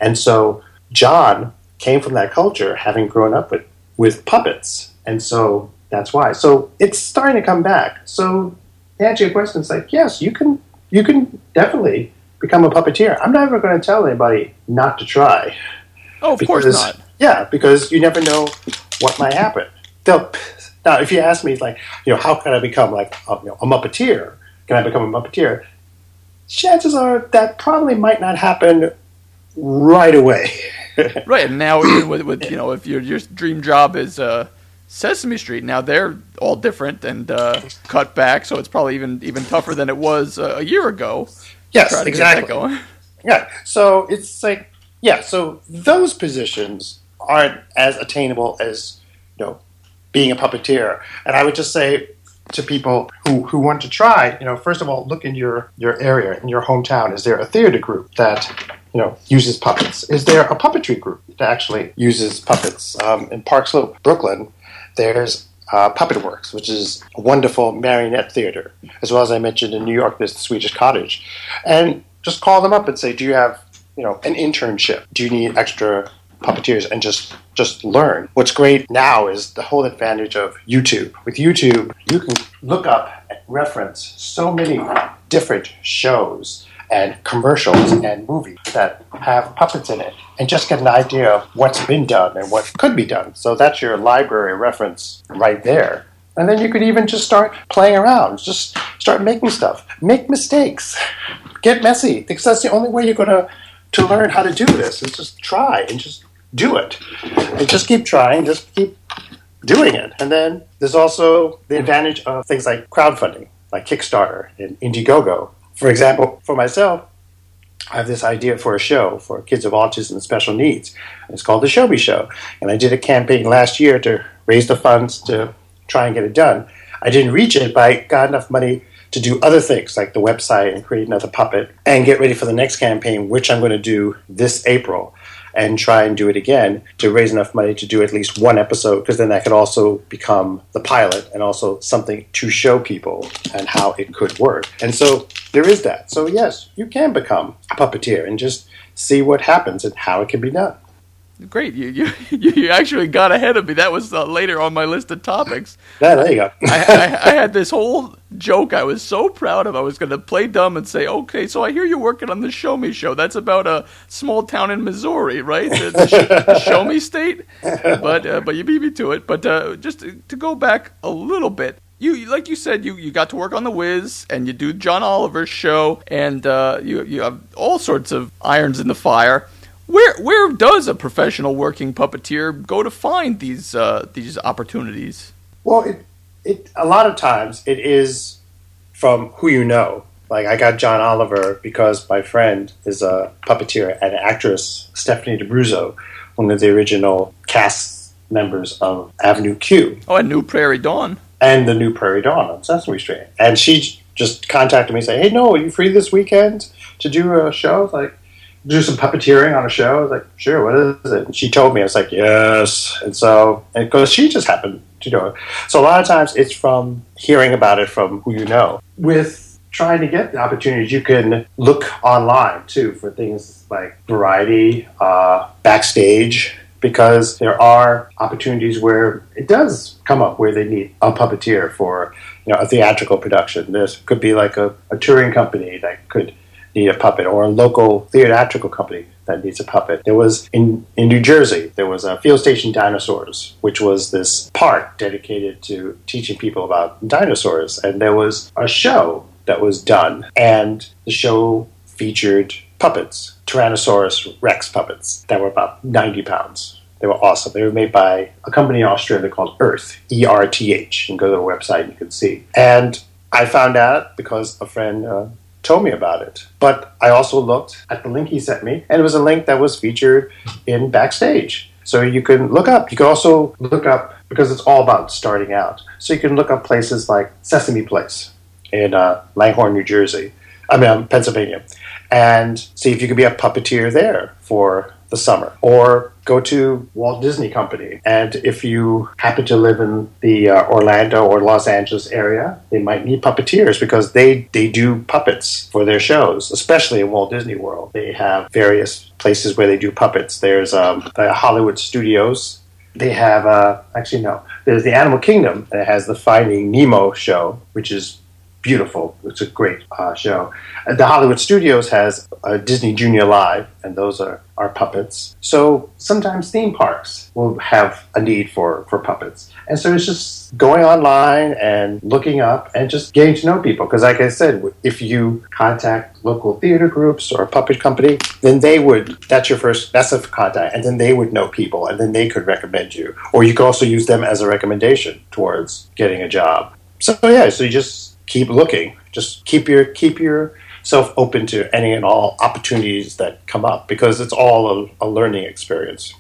And so John came from that culture, having grown up with, with puppets. And so that's why. So it's starting to come back. So to answer your question, it's like, yes, you can you can definitely become a puppeteer. I'm never going to tell anybody not to try. Oh, of course not. Yeah, because you never know what might happen. They'll, now, if you ask me, like, you know, how can I become like a, you know, a Muppeteer? Can I become a Muppeteer? Chances are that probably might not happen right away. Right, and now even with, with you know, if your your dream job is uh, Sesame Street, now they're all different and uh, cut back, so it's probably even even tougher than it was uh, a year ago. yes, exactly. going. Yeah. So it's like, yeah. So those positions aren't as attainable as being a puppeteer. And I would just say to people who, who want to try, you know, first of all, look in your your area in your hometown. Is there a theater group that you know uses puppets? Is there a puppetry group that actually uses puppets? Um, in Park Slope, Brooklyn, there's uh, Puppet Works, which is a wonderful marionette theater, as well as I mentioned in New York, there's the Swedish Cottage, and just call them up and say, "Do you have you know, an internship? Do you need extra puppeteers and just just learn. What's great now is the whole advantage of YouTube. With YouTube, you can look up and reference so many different shows and commercials and movies that have puppets in it and just get an idea of what's been done and what could be done. So that's your library reference right there. And then you could even just start playing around, just start making stuff, make mistakes, get messy, because that's the only way you're going to to learn how to do this is just try and just do it. And just keep trying, just keep doing it. And then there's also the advantage of things like crowdfunding, like Kickstarter and Indiegogo. For example, for myself, I have this idea for a show for kids of autism and special needs. It's called the Show Me Show. And I did a campaign last year to raise the funds to try and get it done. I didn't reach it, but I got enough money to do other things like the website and create another puppet and get ready for the next campaign, which I'm going to do this April and try and do it again to raise enough money to do at least one episode because then that could also become the pilot and also something to show people and how it could work. And so there is that. So yes, you can become a puppeteer and just see what happens and how it can be done. Great, you you you actually got ahead of me. That was uh, later on my list of topics. Yeah, there you go. I, I, I, had this whole joke I was so proud of. I was going to play dumb and say, "Okay, so I hear you're working on the Show Me Show. That's about a small town in Missouri, right? The, the, sh- Show Me State." But uh, but you beat me to it. But uh, just to, to go back a little bit, you like you said you, you got to work on the Wiz and you do John Oliver's show and uh, you you have all sorts of irons in the fire. Where where does a professional working puppeteer go to find these uh, these opportunities? Well, it, it a lot of times it is from who you know. Like I got John Oliver because my friend is a puppeteer and actress Stephanie D'Abruzzo, one of the original cast members of Avenue Q. Oh, and New Prairie Dawn. And the New Prairie Dawn on Sesame Street. And she just contacted me and said, Hey, no, are you free this weekend to do a show? Like, do some puppeteering on a show. I was like, sure, what is it? And she told me. I was like, yes. And so, because she just happened to do it. So a lot of times it's from hearing about it from who you know. With trying to get the opportunities, you can look online too for things like variety, uh, backstage, because there are opportunities where it does come up where they need a puppeteer for you know a theatrical production. This could be like a, a touring company that could need a puppet, or a local theatrical company that needs a puppet. There was in, in New Jersey, there was a Field Station Dinosaurs, which was this park dedicated to teaching people about dinosaurs. And there was a show that was done, and the show featured puppets, Tyrannosaurus Rex puppets, that were about 90 pounds. They were awesome. They were made by a company in Australia called Earth, E R T H. You can go to their website and you can see. And I found out because a friend uh, told me about it. But I also looked at the link he sent me, and it was a link that was featured in Backstage. So you can look up. You can also look up because it's all about starting out. So you can look up places like Sesame Place in uh, Langhorne, New Jersey. I mean, um, Pennsylvania, and see if you could be a puppeteer there for the summer, or go to Walt Disney Company. And if you happen to live in the uh, Orlando or Los Angeles area, they might need puppeteers because they, they do puppets for their shows, especially in Walt Disney World. They have various places where they do puppets. There's um, the Hollywood Studios. They have, uh, actually, no, there's the Animal Kingdom that has the Finding Nemo show, which is beautiful. It's a great uh, show. The Hollywood Studios has a Disney Junior Live, and those are, are puppets. So sometimes theme parks will have a need for, for puppets. And so it's just going online and looking up and just getting to know people. Because, like I said, if you contact local theater groups or a puppet company, then they would, that's your first, that's a contact, and then they would know people, and then they could recommend you. Or you could also use them as a recommendation towards getting a job. So, yeah, so you just keep looking. Just keep your keep yourself open to any and all opportunities that come up because it's all a, a learning experience.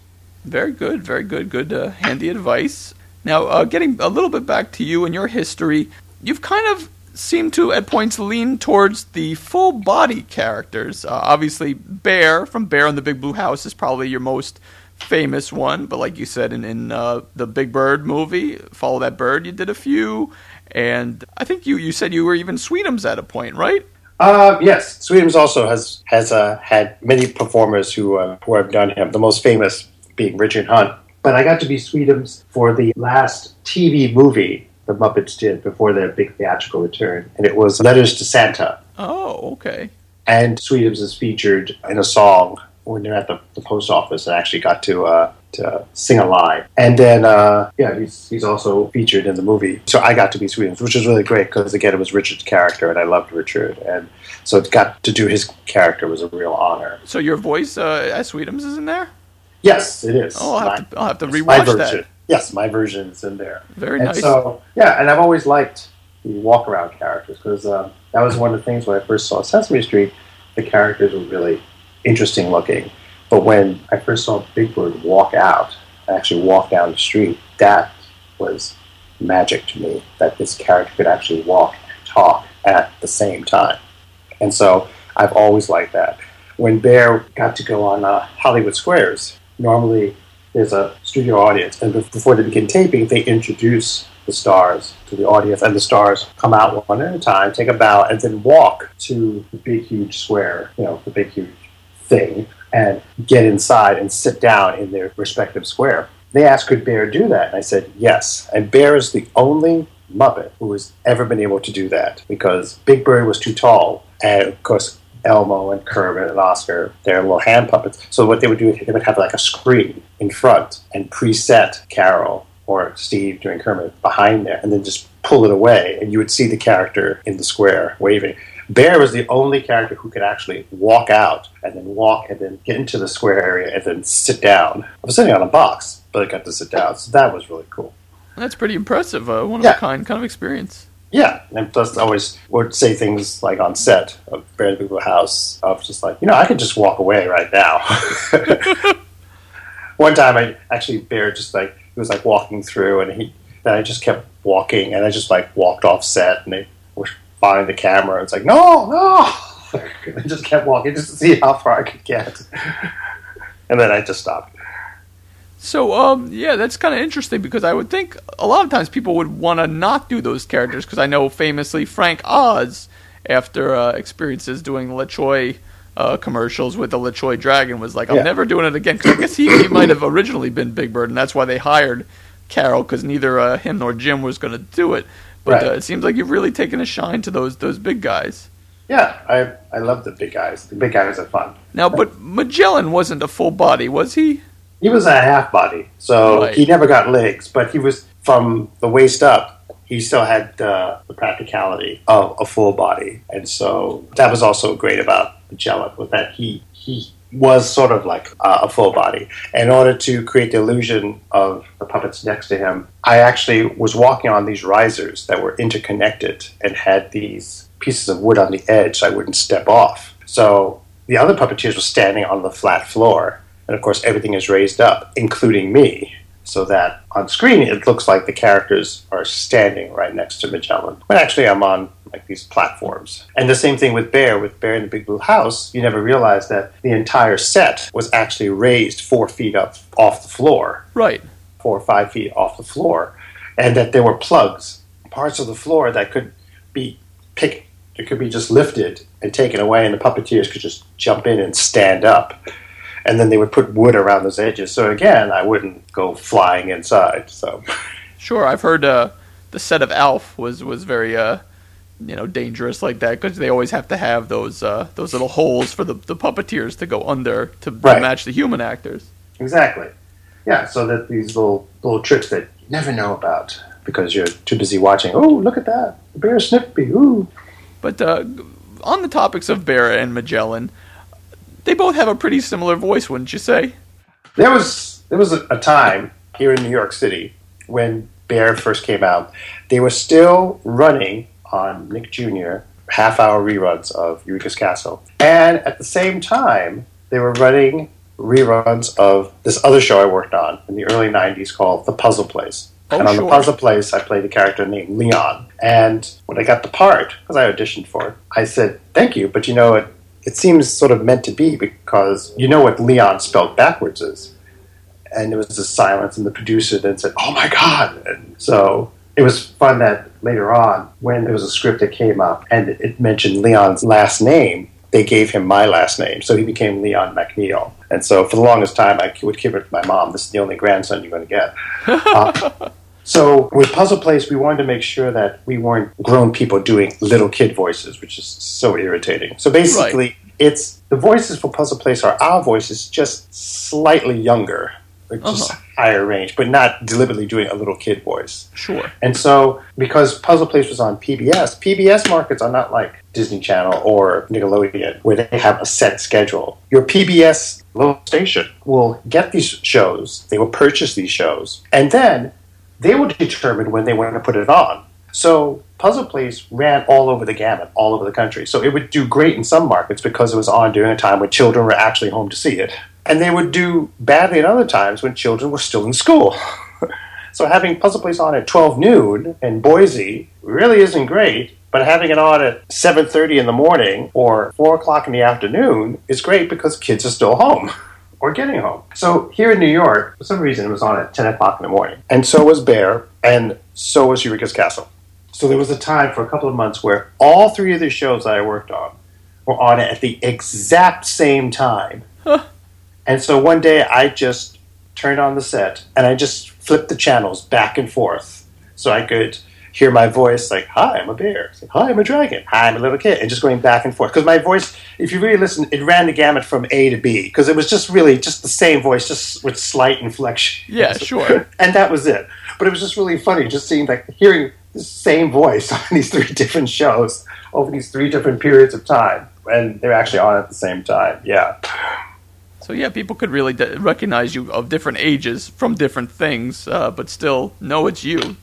Very good, very good, good uh, handy advice. Now, uh, getting a little bit back to you and your history, you've kind of seemed to at points lean towards the full body characters. Uh, obviously, Bear from Bear in the Big Blue House is probably your most famous one, but like you said in, in uh, the Big Bird movie, Follow That Bird, you did a few. And I think you, you said you were even Sweetums at a point, right? Uh, yes, Sweetums also has has uh, had many performers who uh, who have done him. The most famous being Richard Hunt. But I got to be Sweetums for the last TV movie the Muppets did before their big theatrical return, and it was Letters to Santa. Oh, okay. And Sweetums is featured in a song when they're at the, the post office and actually got to uh, to sing a line. And then, uh, yeah, he's, he's also featured in the movie. So I got to be Sweetums, which was really great because, again, it was Richard's character, and I loved Richard. And so it got to do his character was a real honor. So your voice uh, as Sweetums is in there? Yes, it is. Oh, I'll have, My- to, I'll have to rewatch version. that. Yes, my version is in there. Very and nice. so, yeah, and I've always liked the walk around characters because um, that was one of the things when I first saw Sesame Street, the characters were really interesting looking. But when I first saw Big Bird walk out, actually walk down the street, that was magic to me that this character could actually walk and talk at the same time. And so I've always liked that. When Bear got to go on uh, Hollywood Squares, normally there's a studio audience, and before they begin taping, they introduce the stars to the audience, and the stars come out one at a time, take a bow, and then walk to the big, huge square, you know, the big, huge thing, and get inside and sit down in their respective square. They asked, could Bear do that? And I said, yes. And Bear is the only Muppet who has ever been able to do that because Big Bird was too tall, and of course, Elmo and Kermit and Oscar, they're little hand puppets. So what they would do is they would have like a screen in front and preset Caroll or Steve doing Kermit behind there, and then just pull it away, and you would see the character in the square waving. Bear was the only character who could actually walk out and then walk and then get into the square area and then sit down. I was sitting on a box, but I got to sit down, so that was really cool. That's pretty impressive. Uh, one of Yeah. a kind kind of experience. Yeah, and plus I always would say things like on set of Bear the Blue House of just like, you know, I could just walk away right now. One time I actually Bear just like he was like walking through and he then I just kept walking and I just like walked off set and they were following the camera. It's like, no, no I just kept walking just to see how far I could get. and then I just stopped. So, um, yeah, that's kind of interesting because I would think a lot of times people would want to not do those characters because I know famously Frank Oz, after uh, experiences doing LaChoy uh, commercials with the LaChoy Dragon, was like, I'm Yeah. never doing it again because I guess he, he might have originally been Big Bird, and that's why they hired Caroll because neither uh, him nor Jim was going to do it. But Right. uh, it seems like you've really taken a shine to those those big guys. Yeah, I I love the big guys. The big guys are fun. Now, but Magellan wasn't a full body, was he? He was a half body, so Right. he never got legs, but he was from the waist up. He still had uh, the practicality of a full body, and so that was also great about Magellan was that he he was sort of like uh, a full body. In order to create the illusion of the puppets next to him, I actually was walking on these risers that were interconnected and had these pieces of wood on the edge so I wouldn't step off. So the other puppeteers were standing on the flat floor, and of course everything is raised up, including me, so that on screen it looks like the characters are standing right next to Magellan. But actually I'm on like these platforms. And the same thing with Bear. With Bear in the Big Blue House, you never realized that the entire set was actually raised four feet up off the floor Right. four or five feet off the floor, and that there were plugs, parts of the floor that could be picked, it could be just lifted and taken away, and the puppeteers could just jump in and stand up. And then they would put wood around those edges. So again, I wouldn't go flying inside. So Sure, I've heard uh, the set of Alf was was very uh, you know dangerous like that because they always have to have those uh, those little holes for the, the puppeteers to go under to, to Right. match the human actors. exactly, yeah. So that these little little tricks that you never know about because you're too busy watching. Oh, look at that! The bear sniffed me. Ooh. But uh, on the topics of Bear and Magellan, they both have a pretty similar voice, wouldn't you say? There was there was a, a time here in New York City when Bear first came out. They were still running on Nick Jr. half hour reruns of Eureka's Castle, and at the same time they were running reruns of this other show I worked on in the early '90s called The Puzzle Place. Oh, and on sure. the Puzzle Place, I played a character named Leon. And when I got the part, because I auditioned for it, I said, "Thank you," but you know it. It seems sort of meant to be because you know what Leon spelled backwards is and there was a silence, and the producer then said, "Oh my God!" And so it was fun that later on, when there was a script that came up and it mentioned Leon's last name, they gave him my last name, so he became Leon MacNeal. And so for the longest time, I would give it to my mom. This is the only grandson you're going to get. Uh, so with Puzzle Place, we wanted to make sure that we weren't grown people doing little kid voices, which is so irritating. So basically, right. it's the voices for Puzzle Place are our voices, just slightly younger just uh-huh. higher range, but not deliberately doing a little kid voice. Sure. And so, because Puzzle Place was on PBS, PBS markets are not like Disney Channel or Nickelodeon, where they have a set schedule. Your PBS local station will get these shows, they will purchase these shows, and then they will determine when they want to put it on. So Puzzle Place ran all over the gamut, all over the country. So it would do great in some markets because it was on during a time when children were actually home to see it and they would do badly at other times when children were still in school. so having Puzzle Place on at 12 noon in Boise really isn't great, but having it on at 7.30 in the morning or 4 o'clock in the afternoon is great because kids are still home or getting home. So here in New York, for some reason, it was on at 10 o'clock in the morning. And so was Bear, and so was Eureka's Castle. So there was a time for a couple of months where all three of the shows that I worked on were on at the exact same time. And so one day I just turned on the set and I just flipped the channels back and forth so I could hear my voice like, "Hi, I'm a bear." Like, "Hi, I'm a dragon." "Hi, I'm a little kid," and just going back and forth because my voice, if you really listen, it ran the gamut from A to B because it was just really just the same voice, just with slight inflection. Yeah, sure. and that was it. But it was just really funny, just seeing like hearing the same voice on these three different shows over these three different periods of time, and they're actually on at the same time. Yeah. So yeah, people could really de- recognize you of different ages from different things, uh, but still know it's you.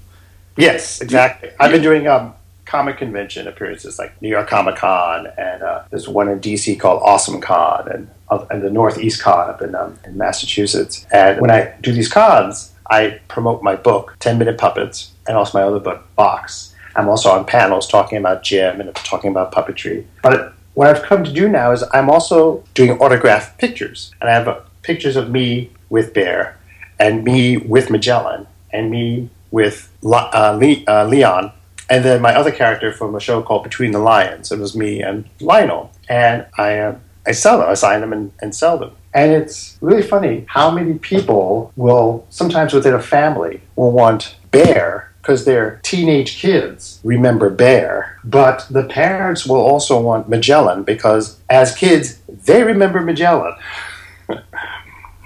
Yes, exactly. I've been doing um, comic convention appearances like New York Comic Con, and uh, there's one in DC called Awesome Con, and uh, and the Northeast Con up in, um, in Massachusetts. And when I do these cons, I promote my book, Ten Minute Puppets, and also my other book, Box. I'm also on panels talking about Jim and talking about puppetry. But what I've come to do now is I'm also doing autographed pictures, and I have uh, pictures of me with Bear, and me with Magellan, and me with uh, uh, Leon, and then my other character from a show called Between the Lions. It was me and Lionel, and I uh, I sell them, I sign them and, and sell them. And it's really funny how many people will sometimes within a family will want Bear because their teenage kids remember Bear, but the parents will also want Magellan because as kids, they remember Magellan.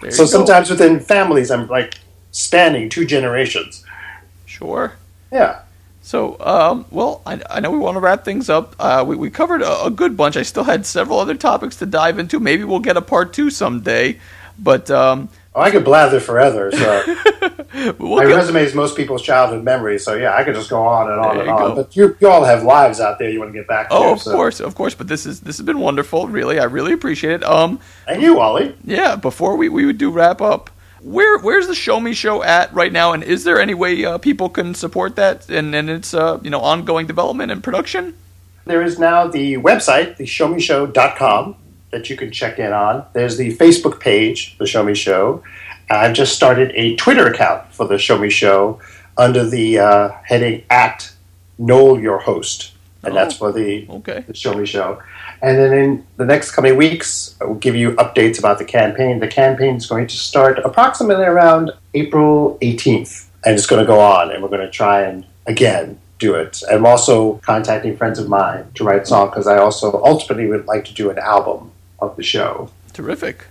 so sometimes within families, I'm like spanning two generations. Sure. Yeah. So, um, well, I, I, know we want to wrap things up. Uh, we, we covered a, a, good bunch. I still had several other topics to dive into. Maybe we'll get a part two someday. But um, Oh, I could blather forever. So we'll my resume is most people's childhood memories. So yeah, I could just go on and on there and on. Go. But you, you all have lives out there you want to get back. Oh, to, of so. course, of course. But this is this has been wonderful. Really, I really appreciate it. Um, and you, Wally. Yeah. Before we we would do wrap up. Where where's the Show Me Show at right now, and is there any way uh, people can support that and, and its uh, you know ongoing development and production? There is now the website, the showmeshow.com, that you can check in on. There's the Facebook page, the Show Me Show. I've just started a Twitter account for the Show Me Show under the uh, heading at Noel Your Host, and oh, that's for the, okay. the Show Me Show. And then in the next coming weeks, I will give you updates about the campaign. The campaign is going to start approximately around April 18th, and it's going to go on, and we're going to try and again do it. I'm also contacting friends of mine to write songs because I also ultimately would like to do an album of the show. Terrific.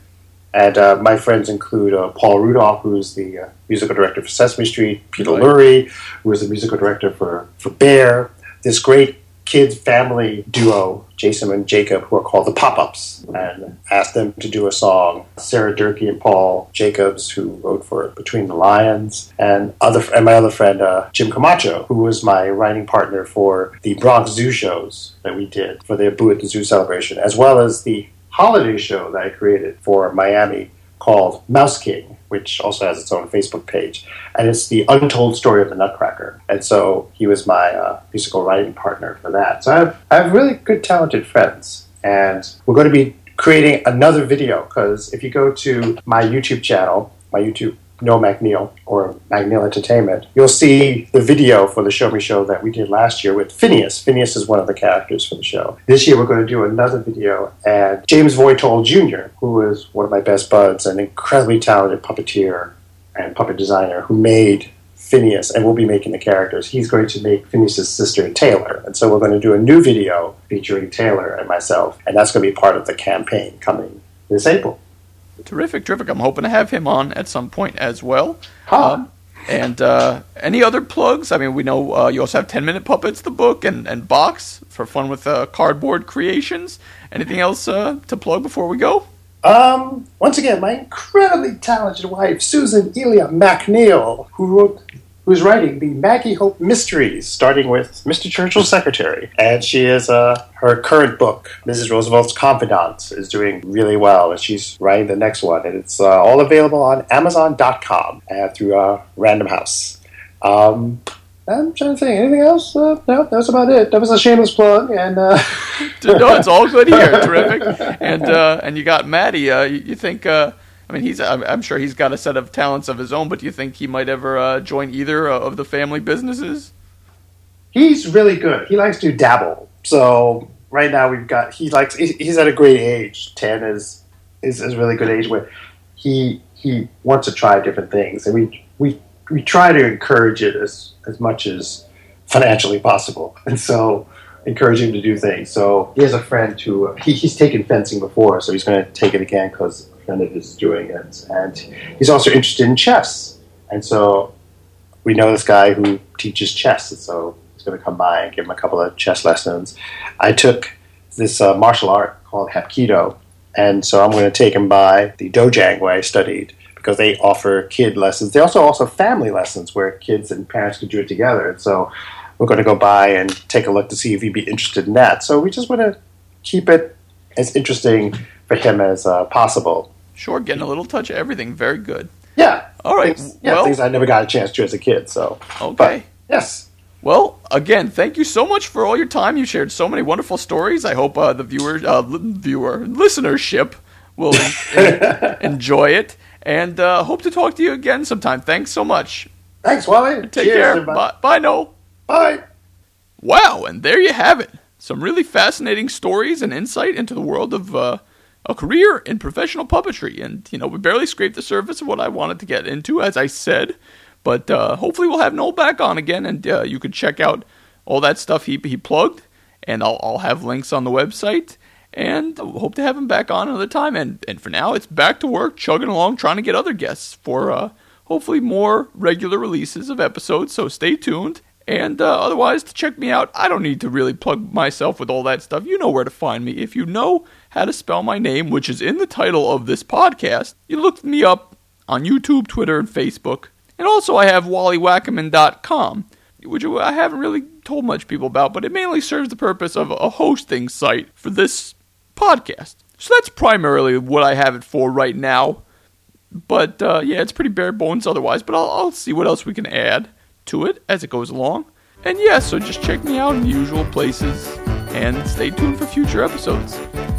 And uh, my friends include uh, Paul Rudolph, who's the uh, musical director for Sesame Street, Peter right. Lurie, who is the musical director for, for Bear, this great kids family duo, Jason and Jacob, who are called the Pop Ups, and asked them to do a song. Sarah Durkee and Paul Jacobs, who wrote for Between the Lions, and other and my other friend uh, Jim Camacho, who was my writing partner for the Bronx Zoo shows that we did for the Boo at the Zoo celebration, as well as the holiday show that I created for Miami called Mouse King, which also has its own Facebook page. And it's the untold story of the Nutcracker. And so he was my uh, musical writing partner for that. So I have, I have really good, talented friends. And we're going to be creating another video because if you go to my YouTube channel, my YouTube Noel MacNeal or MacNeal Entertainment, you'll see the video for the Show Me Show that we did last year with Phineas. Phineas is one of the characters for the show. This year we're going to do another video, and James Voitel Jr., who is one of my best buds, an incredibly talented puppeteer and puppet designer who made Phineas and will be making the characters. He's going to make Phineas's sister Taylor. And so we're going to do a new video featuring Taylor and myself, and that's going to be part of the campaign coming this April. Terrific, terrific. I'm hoping to have him on at some point as well. Huh. Um, and uh, any other plugs? I mean, we know uh, you also have 10 Minute Puppets, the book, and, and Box for fun with uh, cardboard creations. Anything else uh, to plug before we go? Um, once again, my incredibly talented wife, Susan Elia MacNeal, who wrote who's writing the Maggie Hope Mysteries, starting with Mr. Churchill's Secretary. And she is, uh, her current book, Mrs. Roosevelt's Confidant, is doing really well, and she's writing the next one. And it's uh, all available on Amazon.com uh, through uh, Random House. Um, I'm trying to think. Anything else? Uh, no, that's about it. That was a shameless plug, and uh... no, it's all good here. Terrific. And uh, and you got Maddie. Uh, you, you think? I mean, he's. I'm, I'm sure he's got a set of talents of his own. But do you think he might ever uh, join either uh, of the family businesses? He's really good. He likes to dabble. So right now we've got. He likes. He's at a great age. Ten is is, is a really good age where he he wants to try different things, and we we we try to encourage it as as much as financially possible, and so encourage him to do things. So he has a friend who he, he's taken fencing before, so he's going to take it again because friend of is doing it, and he's also interested in chess, and so we know this guy who teaches chess, and so he's going to come by and give him a couple of chess lessons. I took this uh, martial art called Hapkido, and so I'm going to take him by the Dojang where I studied because they offer kid lessons. They also offer family lessons where kids and parents can do it together. And so we're going to go by and take a look to see if he'd be interested in that. So we just want to keep it as interesting for him as uh, possible. Sure, getting a little touch of everything. Very good. Yeah. All right. Things, yeah, well, things I never got a chance to as a kid. So okay. But, yes. Well, again, thank you so much for all your time. You shared so many wonderful stories. I hope uh, the viewer, uh, viewer, listenership will enjoy it. And uh, hope to talk to you again sometime. Thanks so much. Thanks, Wally. Take Cheers, care. everybody. Bye, bye, Noel. Bye. Wow, and there you have it. Some really fascinating stories and insight into the world of uh, a career in professional puppetry. And, you know, we barely scraped the surface of what I wanted to get into, as I said. But uh, hopefully we'll have Noel back on again, and uh, you can check out all that stuff he, he plugged. And I'll, I'll have links on the website. And hope to have him back on another time. And, and for now, it's back to work, chugging along, trying to get other guests for uh, hopefully more regular releases of episodes. So stay tuned. And uh, otherwise, to check me out, I don't need to really plug myself with all that stuff. You know where to find me. If you know how to spell my name, which is in the title of this podcast, you look me up on YouTube, Twitter, and Facebook. And also, I have WallyWackiman.com, which I haven't really told much people about, but it mainly serves the purpose of a hosting site for this podcast. So that's primarily what I have it for right now. But uh, yeah, it's pretty bare bones otherwise, but I'll, I'll see what else we can add to it as it goes along. And yeah, so just check me out in the usual places and stay tuned for future episodes.